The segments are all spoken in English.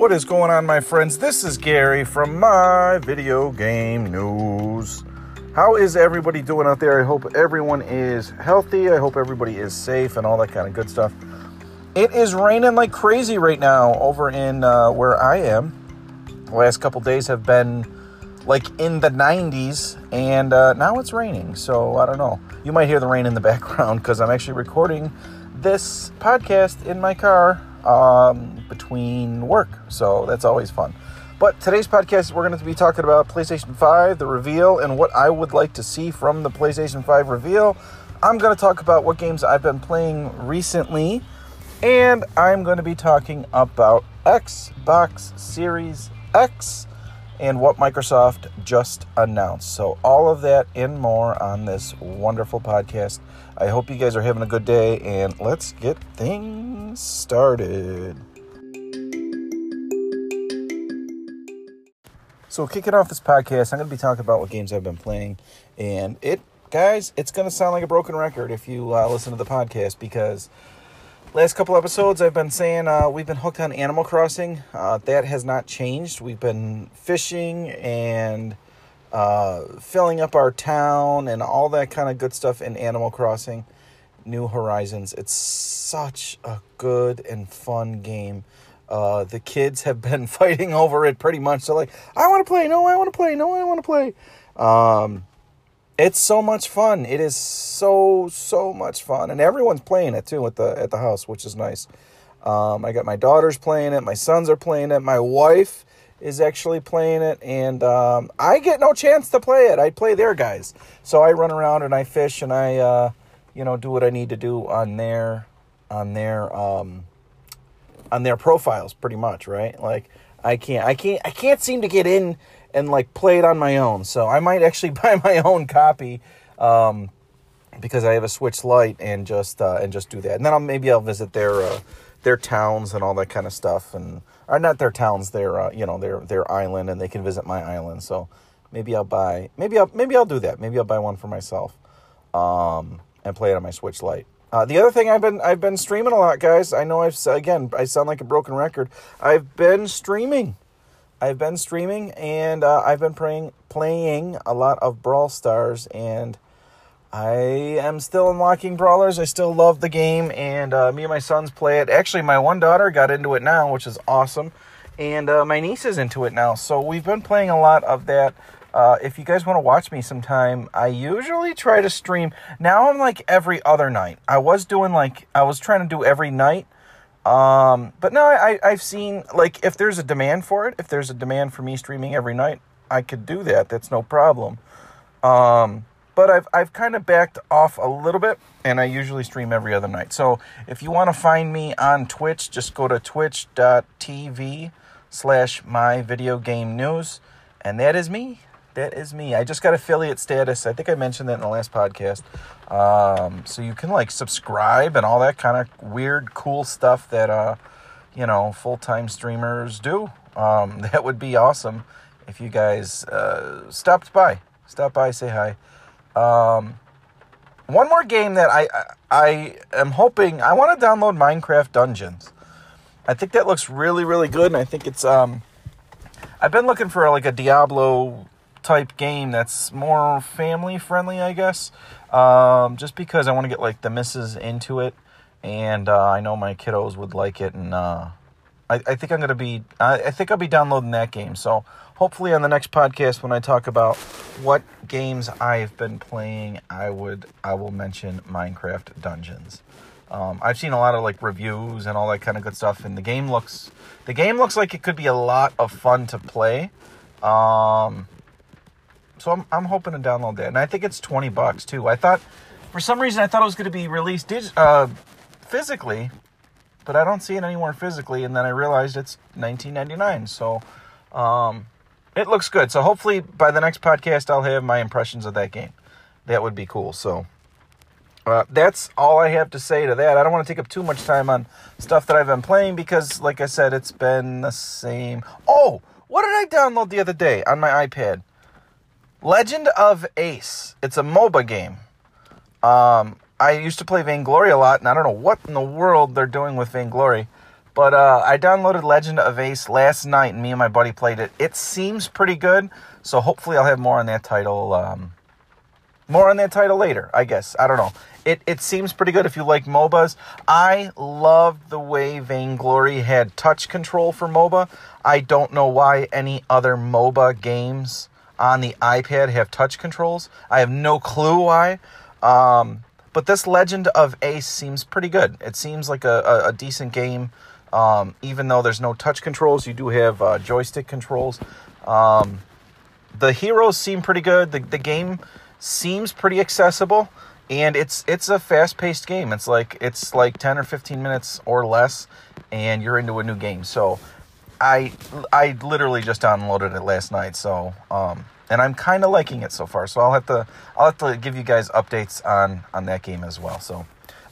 What is going on, my friends? This is Gary from my video game news. How is everybody doing out there? I hope everyone is healthy. I hope everybody is safe and all that kind of good stuff. It is raining like crazy right now over in uh, where I am. The last couple days have been like in the 90s, and uh, now it's raining. So I don't know. You might hear the rain in the background because I'm actually recording this podcast in my car um, between work. So that's always fun. But today's podcast, we're going to be talking about PlayStation 5, the reveal, and what I would like to see from the PlayStation 5 reveal. I'm going to talk about what games I've been playing recently, and I'm going to be talking about Xbox Series X and what Microsoft just announced. So, all of that and more on this wonderful podcast. I hope you guys are having a good day, and let's get things started. So, kicking off this podcast, I'm going to be talking about what games I've been playing, and it, guys, it's going to sound like a broken record if you uh, listen to the podcast because last couple episodes i've been saying uh, we've been hooked on animal crossing. Uh, that has not changed. We've been fishing and uh, filling up our town and all that kind of good stuff in animal crossing. New horizons. It's such a good and fun game. Uh, the kids have been fighting over it pretty much. So like i want to play. No i want to play. No i want to play. Um, it's so much fun. It is so so much fun, and everyone's playing it too at the at the house, which is nice. Um, I got my daughters playing it, my sons are playing it, my wife is actually playing it, and um, I get no chance to play it. I play their guys, so I run around and I fish and I, uh, you know, do what I need to do on their on their um, on their profiles, pretty much, right? Like I can't I can't I can't seem to get in and like play it on my own. So I might actually buy my own copy um, because I have a Switch Lite and just uh, and just do that. And then I'll maybe I'll visit their uh, their towns and all that kind of stuff, and or not their towns, their uh, you know their their island, and they can visit my island. So maybe I'll buy maybe I'll maybe I'll do that. Maybe I'll buy one for myself um, and play it on my Switch Lite. Uh, the other thing I've been I've been streaming a lot, guys. I know I've again I sound like a broken record. I've been streaming. I've been streaming and uh, I've been playing playing a lot of Brawl Stars and I am still unlocking brawlers. I still love the game and uh, me and my sons play it. Actually, my one daughter got into it now, which is awesome, and uh, my niece is into it now. So we've been playing a lot of that. Uh, if you guys want to watch me sometime, I usually try to stream. Now I'm like every other night. I was doing like I was trying to do every night um, but no, I, I've seen like if there's a demand for it, if there's a demand for me streaming every night, I could do that. That's no problem. Um, but I've I've kind of backed off a little bit, and I usually stream every other night. So if you want to find me on Twitch, just go to twitch.tv slash my video game news, and that is me that is me. I just got affiliate status. I think I mentioned that in the last podcast. Um, so you can like subscribe and all that kind of weird, cool stuff that uh, you know full time streamers do. Um, that would be awesome if you guys uh, stopped by. Stop by, say hi. Um, one more game that I, I I am hoping I want to download Minecraft Dungeons. I think that looks really really good, and I think it's um. I've been looking for like a Diablo type game that's more family friendly, I guess. Um, just because I want to get like the misses into it, and uh, I know my kiddos would like it, and uh, I, I, think I'm gonna be I, I, think I'll be downloading that game. So hopefully on the next podcast when I talk about what games I've been playing, I would I will mention Minecraft Dungeons. Um, I've seen a lot of like reviews and all that kind of good stuff, and the game looks the game looks like it could be a lot of fun to play. Um, so I'm, I'm hoping to download that. And I think it's 20 bucks too. I thought, for some reason, I thought it was going to be released dig- uh, physically, but I don't see it anywhere physically. And then I realized it's 19.99. So um, it looks good. So hopefully by the next podcast, I'll have my impressions of that game. That would be cool. So uh, that's all I have to say to that. I don't want to take up too much time on stuff that I've been playing because, like I said, it's been the same. Oh, what did I download the other day on my iPad? Legend of Ace. It's a MOBA game. Um, I used to play Vainglory a lot, and I don't know what in the world they're doing with Vainglory, but uh, I downloaded Legend of Ace last night, and me and my buddy played it. It seems pretty good, so hopefully I'll have more on that title. Um, more on that title later, I guess. I don't know. It it seems pretty good if you like MOBAs. I loved the way Vainglory had touch control for MOBA. I don't know why any other MOBA games on the iPad have touch controls. I have no clue why. Um, but this Legend of Ace seems pretty good. It seems like a, a, a decent game. Um, even though there's no touch controls, you do have uh, joystick controls. Um, the heroes seem pretty good. The, the game seems pretty accessible and it's it's a fast-paced game. It's like it's like 10 or 15 minutes or less and you're into a new game. So I I literally just downloaded it last night. So um and I'm kind of liking it so far. So I'll have to I'll have to give you guys updates on on that game as well. So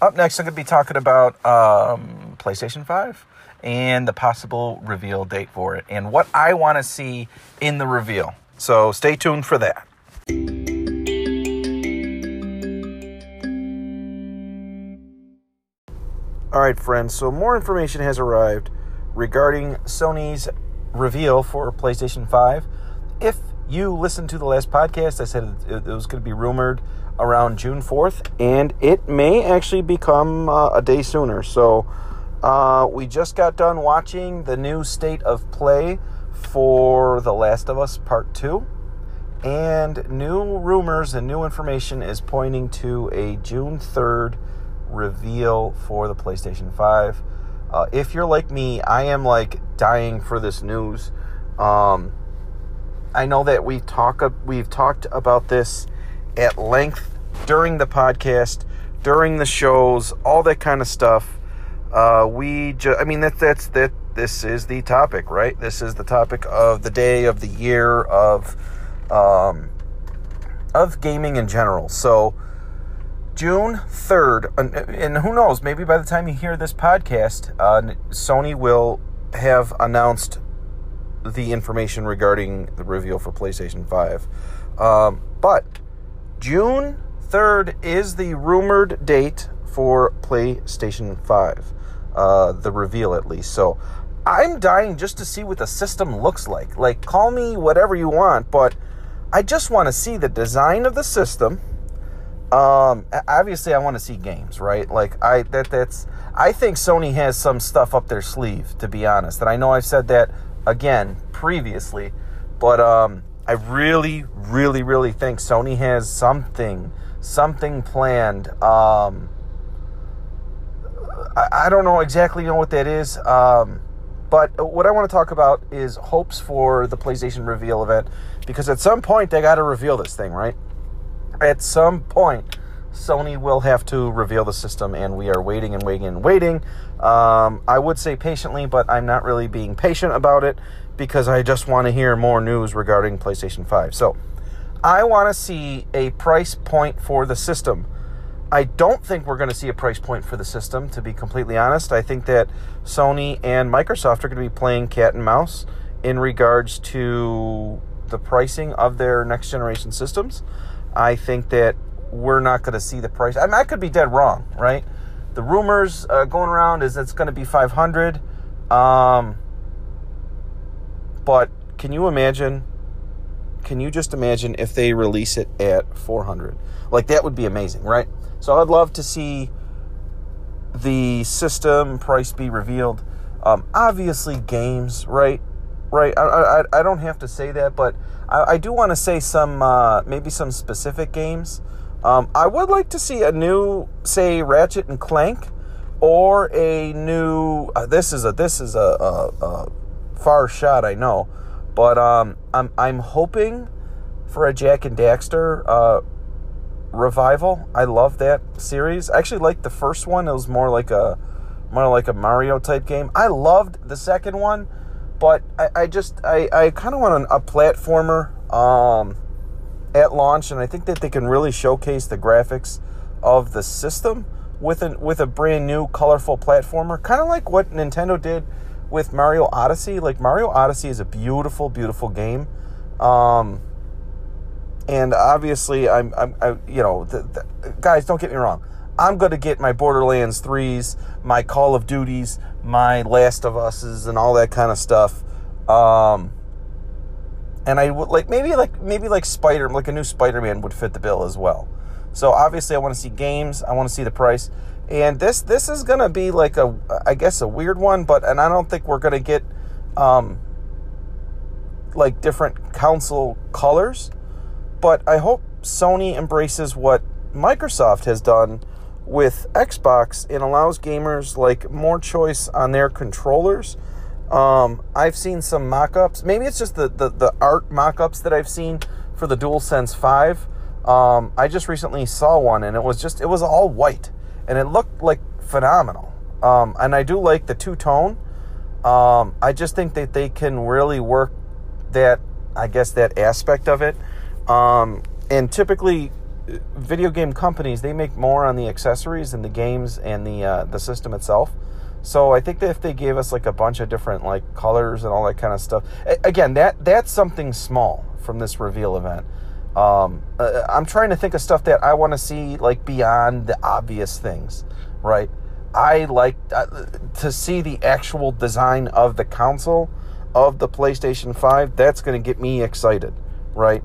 up next I'm to be talking about um PlayStation 5 and the possible reveal date for it and what I want to see in the reveal. So stay tuned for that. All right, friends. So more information has arrived regarding Sony's reveal for PlayStation 5. If you listened to the last podcast, I said it, was going to be rumored around June 4th, and it may actually become uh, a day sooner. So uh, we just got done watching the new state of play for The Last of Us Part 2. And new rumors and new information is pointing to a June 3rd reveal for the PlayStation 5. Uh, if you're like me, I am like dying for this news. Um, I know that we've talked we've talked about this at length during the podcast, during the shows, all that kind of stuff. Uh, we just, I mean, that that's that. This is the topic, right? This is the topic of the day, of the year, of um, of gaming in general. So June 3rd, and who knows, maybe by the time you hear this podcast, uh, Sony will have announced the information regarding the reveal for PlayStation 5. Um, but June 3rd is the rumored date for PlayStation 5, uh, the reveal at least. So I'm dying just to see what the system looks like. Like, call me whatever you want, but I just want to see the design of the system um, obviously, I want to see games, right? Like I that that's I think Sony has some stuff up their sleeve, to be honest. And I know I've said that again previously, but um, I really, really, really think Sony has something, something planned. Um, I, I don't know exactly know what that is. Um, but what I want to talk about is hopes for the PlayStation reveal event because at some point they got to reveal this thing, right? At some point, Sony will have to reveal the system, and we are waiting and waiting and waiting. Um, I would say patiently, but I'm not really being patient about it because I just want to hear more news regarding PlayStation 5. So, I want to see a price point for the system. I don't think we're going to see a price point for the system, to be completely honest. I think that Sony and Microsoft are going to be playing cat and mouse in regards to the pricing of their next generation systems. I think that we're not going to see the price. I mean, I could be dead wrong, right? The rumors uh, going around is it's going to be 500. Um, but can you imagine? Can you just imagine if they release it at 400? Like that would be amazing, right? So I'd love to see the system price be revealed. Um, obviously, games, right? Right. I, I, I don't have to say that, but I, I do want to say some uh, maybe some specific games. Um, I would like to see a new, say, Ratchet and Clank, or a new. Uh, this is a this is a, a, a, far shot, I know, but um, I'm I'm hoping for a Jak and Daxter uh, revival. I love that series. I actually liked the first one. It was more like a more like a Mario type game. I loved the second one but I, I just I, I kind of want a platformer um, at launch, and I think that they can really showcase the graphics of the system with an with a brand new colorful platformer, kind of like what Nintendo did with Mario Odyssey. Like Mario Odyssey is a beautiful, beautiful game. Um, and obviously, I'm, I'm I, you know, the, the, guys, don't get me wrong. I'm going to get my Borderlands 3s, my Call of Duties, my Last of Us's, and all that kind of stuff. Um, and I would like maybe like maybe like Spider like a new Spider-Man would fit the bill as well. So obviously I want to see games, I want to see the price. And this this is going to be like a I guess a weird one, but and I don't think we're going to get um like different console colors, but I hope Sony embraces what Microsoft has done with Xbox and allows gamers like more choice on their controllers. Um, I've seen some mock-ups. Maybe it's just the, the, the art mock-ups that I've seen for the DualSense 5. Um, I just recently saw one and it was just it was all white and it looked like phenomenal. Um, and I do like the two-tone. Um, I just think that they can really work that I guess that aspect of it. Um, and typically video game companies they make more on the accessories and the games and the uh, the system itself. So I think that if they gave us like a bunch of different like colors and all that kind of stuff, again, that that's something small from this reveal event. Um, uh, I'm trying to think of stuff that I want to see like beyond the obvious things, right? I like uh, to see the actual design of the console of the PlayStation 5. That's going to get me excited, right?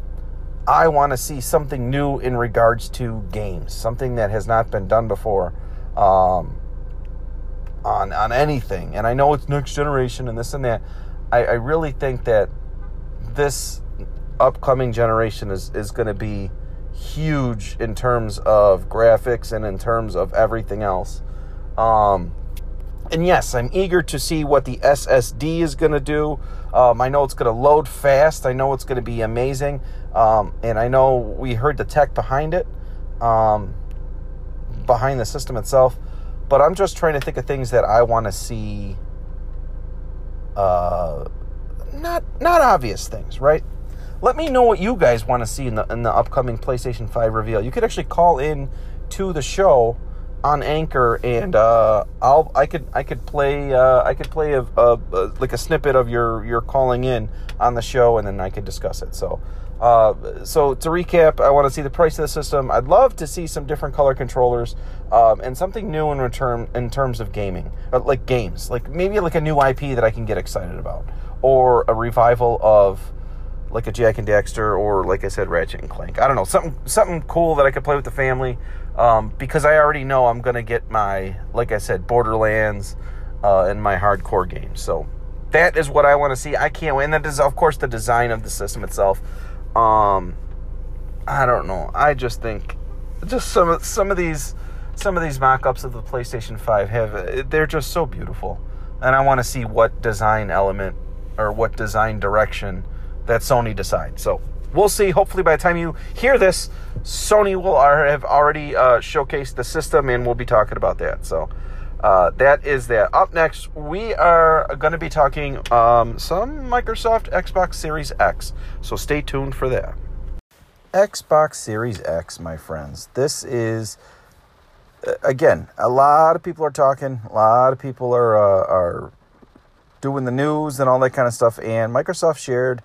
I want to see something new in regards to games, something that has not been done before um, on on anything. And I know it's next generation and this and that. I, I really think that this upcoming generation is is going to be huge in terms of graphics and in terms of everything else. Um, and yes, I'm eager to see what the SSD is going to do. Um, I know it's going to load fast. I know it's going to be amazing. Um, and I know we heard the tech behind it, um, behind the system itself. But I'm just trying to think of things that I want to see. Uh, not not obvious things, right? Let me know what you guys want to see in the in the upcoming PlayStation 5 reveal. You could actually call in to the show on Anchor, and uh, I'll I could I could play uh, I could play a, a, a, like a snippet of your your calling in on the show, and then I could discuss it. So. Uh, so to recap, I want to see the price of the system. I'd love to see some different color controllers um, and something new in return in terms of gaming, uh, like games, like maybe like a new IP that I can get excited about, or a revival of like a Jak and Daxter, or like I said, Ratchet and Clank. I don't know something something cool that I could play with the family um, because I already know I'm going to get my, like I said, Borderlands uh, and my hardcore games. So that is what I want to see. I can't wait. And that is, of course, the design of the system itself. Um, I don't know. I just think just some of some of these some of these mock-ups of the PlayStation 5 have they're just so beautiful. And I want to see what design element or what design direction that Sony decides. So we'll see. Hopefully, by the time you hear this, Sony will have already uh, showcased the system, and we'll be talking about that. So uh, that is that. Up next, we are going to be talking um, some Microsoft Xbox Series X. So stay tuned for that. Xbox Series X, my friends. This is again a lot of people are talking. A lot of people are uh, are doing the news and all that kind of stuff. And Microsoft shared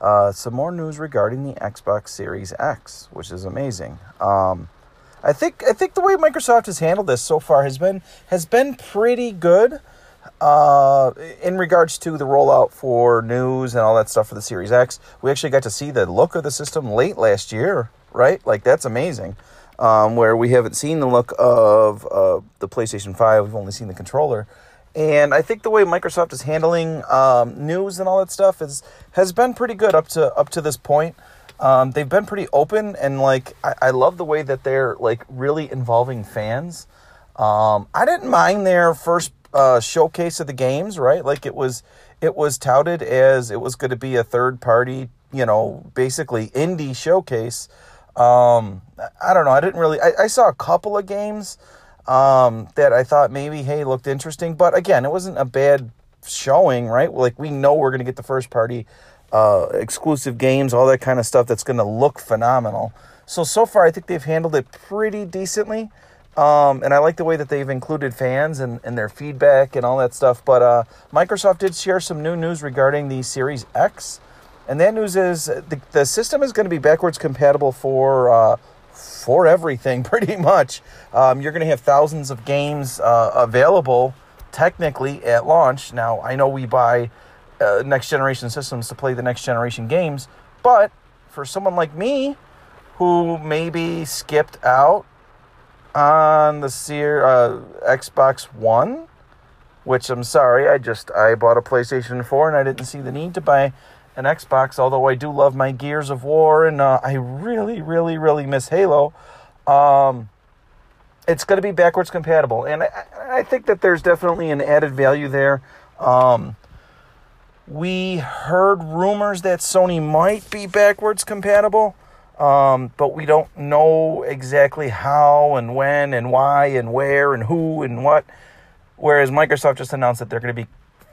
uh, some more news regarding the Xbox Series X, which is amazing. Um, I think I think the way Microsoft has handled this so far has been has been pretty good uh, in regards to the rollout for news and all that stuff for the Series X. We actually got to see the look of the system late last year, right? Like that's amazing. Um, where we haven't seen the look of uh, the PlayStation Five, we've only seen the controller. And I think the way Microsoft is handling um, news and all that stuff is has been pretty good up to up to this point. Um, they've been pretty open and like I, I, love the way that they're like really involving fans. Um, I didn't mind their first uh, showcase of the games, right? Like it was it was touted as it was going to be a third party, you know, basically indie showcase. Um, I don't know. I didn't really. I, I saw a couple of games um, that I thought maybe, hey, looked interesting. But again, it wasn't a bad showing, right? Like we know we're going to get the first party uh, exclusive games, all that kind of stuff that's going to look phenomenal. So, so far, I think they've handled it pretty decently. Um, and I like the way that they've included fans and, and their feedback and all that stuff. But uh, Microsoft did share some new news regarding the Series X. And that news is the, the system is going to be backwards compatible for uh, for everything pretty much. Um, you're going to have thousands of games uh, available technically at launch. Now, I know we buy uh, next generation systems to play the next generation games, but for someone like me who maybe skipped out on the Seer, uh, Xbox One, which I'm sorry, I just I bought a PlayStation 4 and I didn't see the need to buy an Xbox, although I do love my Gears of War and uh, I really, really, really miss Halo. Um, it's going to be backwards compatible, and I, I, think that there's definitely an added value there. Um, we heard rumors that Sony might be backwards compatible, um, but we don't know exactly how and when and why and where and who and what. Whereas Microsoft just announced that they're going to be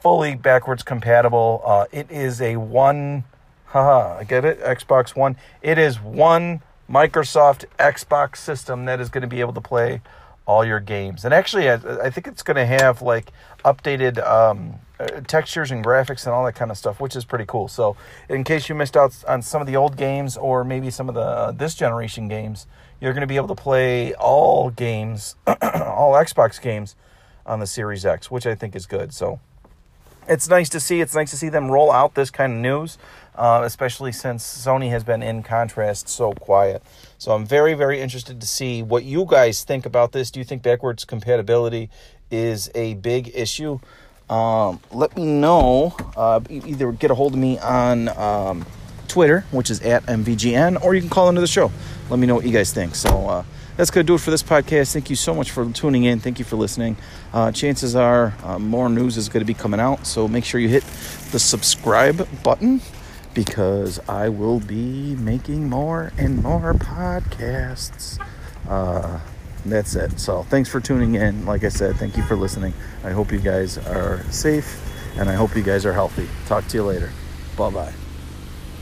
fully backwards compatible. Uh, it is a one, haha, I get it, Xbox One. It is one Microsoft Xbox system that is going to be able to play all your games. And actually, I, I think it's going to have like updated um, uh, textures and graphics and all that kind of stuff, which is pretty cool. So, in case you missed out on some of the old games or maybe some of the uh, this generation games, you're going to be able to play all games, all Xbox games on the Series X, which I think is good. So, it's nice to see. It's nice to see them roll out this kind of news, uh, especially since Sony has been in contrast so quiet. So I'm very, very interested to see what you guys think about this. Do you think backwards compatibility is a big issue? Um, let me know. Uh, either get a hold of me on um, Twitter, which is at MVGN, or you can call into the show. Let me know what you guys think. So, uh, that's going to do it for this podcast. Thank you so much for tuning in. Thank you for listening. Uh, chances are uh, more news is going to be coming out, so make sure you hit the subscribe button because I will be making more and more podcasts. Uh, that's it. So thanks for tuning in. Like I said, thank you for listening. I hope you guys are safe and I hope you guys are healthy. Talk to you later. Bye bye.